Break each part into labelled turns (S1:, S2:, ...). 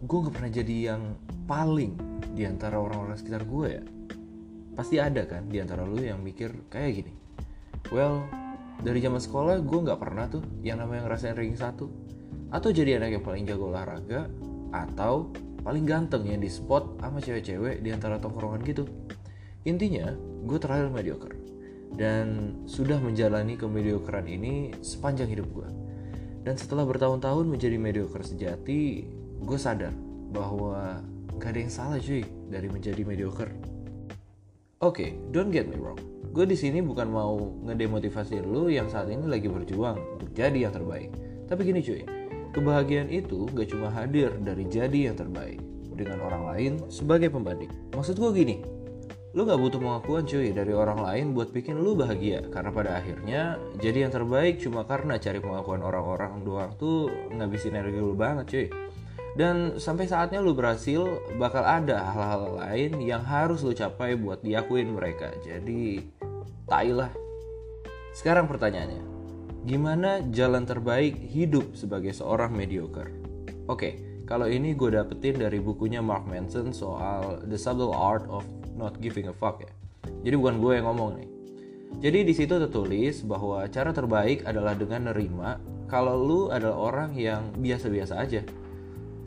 S1: gue gak pernah jadi yang paling di antara orang-orang sekitar gue ya? Pasti ada kan di antara lu yang mikir kayak gini. Well dari zaman sekolah gue nggak pernah tuh yang namanya ngerasain ranking satu. Atau jadi anak yang paling jago olahraga atau paling ganteng yang di spot sama cewek-cewek di antara tongkrongan gitu. Intinya gue terakhir mediocre. Dan sudah menjalani kemediokeran ini sepanjang hidup gue dan setelah bertahun-tahun menjadi mediocre sejati gue sadar bahwa gak ada yang salah cuy dari menjadi mediocre. Oke okay, don't get me wrong. Gue di sini bukan mau ngedemotivasi lu yang saat ini lagi berjuang untuk jadi yang terbaik. Tapi gini cuy Kebahagiaan itu gak cuma hadir dari jadi yang terbaik dengan orang lain sebagai pembanding. Maksud gue gini, lu gak butuh pengakuan cuy dari orang lain buat bikin lu bahagia. Karena pada akhirnya jadi yang terbaik cuma karena cari pengakuan orang-orang doang tuh ngabisin energi lu banget cuy dan sampai saatnya lu berhasil bakal ada hal-hal lain yang harus lu capai buat diakuin mereka jadi tai lah sekarang pertanyaannya Gimana jalan terbaik hidup sebagai seorang mediocre? Oke, kalau ini gue dapetin dari bukunya Mark Manson soal The Subtle Art of Not Giving a Fuck ya. Jadi bukan gue yang ngomong nih. Jadi di situ tertulis bahwa cara terbaik adalah dengan nerima kalau lu adalah orang yang biasa-biasa aja.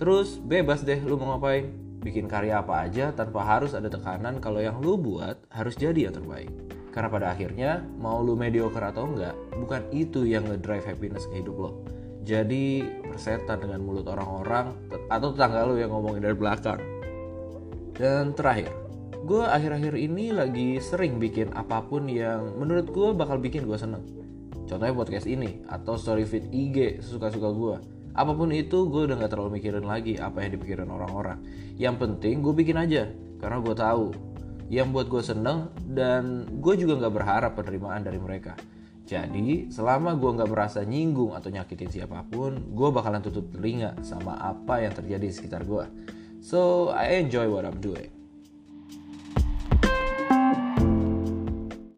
S1: Terus bebas deh lu mau ngapain, bikin karya apa aja tanpa harus ada tekanan kalau yang lu buat harus jadi yang terbaik. Karena pada akhirnya mau lu mediocre atau enggak, bukan itu yang ngedrive happiness ke hidup lo. Jadi persetan dengan mulut orang-orang atau tetangga lo yang ngomongin dari belakang. Dan terakhir, gue akhir-akhir ini lagi sering bikin apa pun yang menurut gue bakal bikin gue seneng. Contohnya podcast ini atau story feed IG sesuka-suka gue. Apa pun itu gue udah gak terlalu mikirin lagi apa yang dipikirin orang-orang. Yang penting gue bikin aja karena gue tahu yang buat gue seneng dan gue juga nggak berharap penerimaan dari mereka. Jadi selama gue nggak merasa nyinggung atau nyakitin siapa pun, gue bakalan tutup telinga sama apa yang terjadi di sekitar gue. So I enjoy what I'm doing.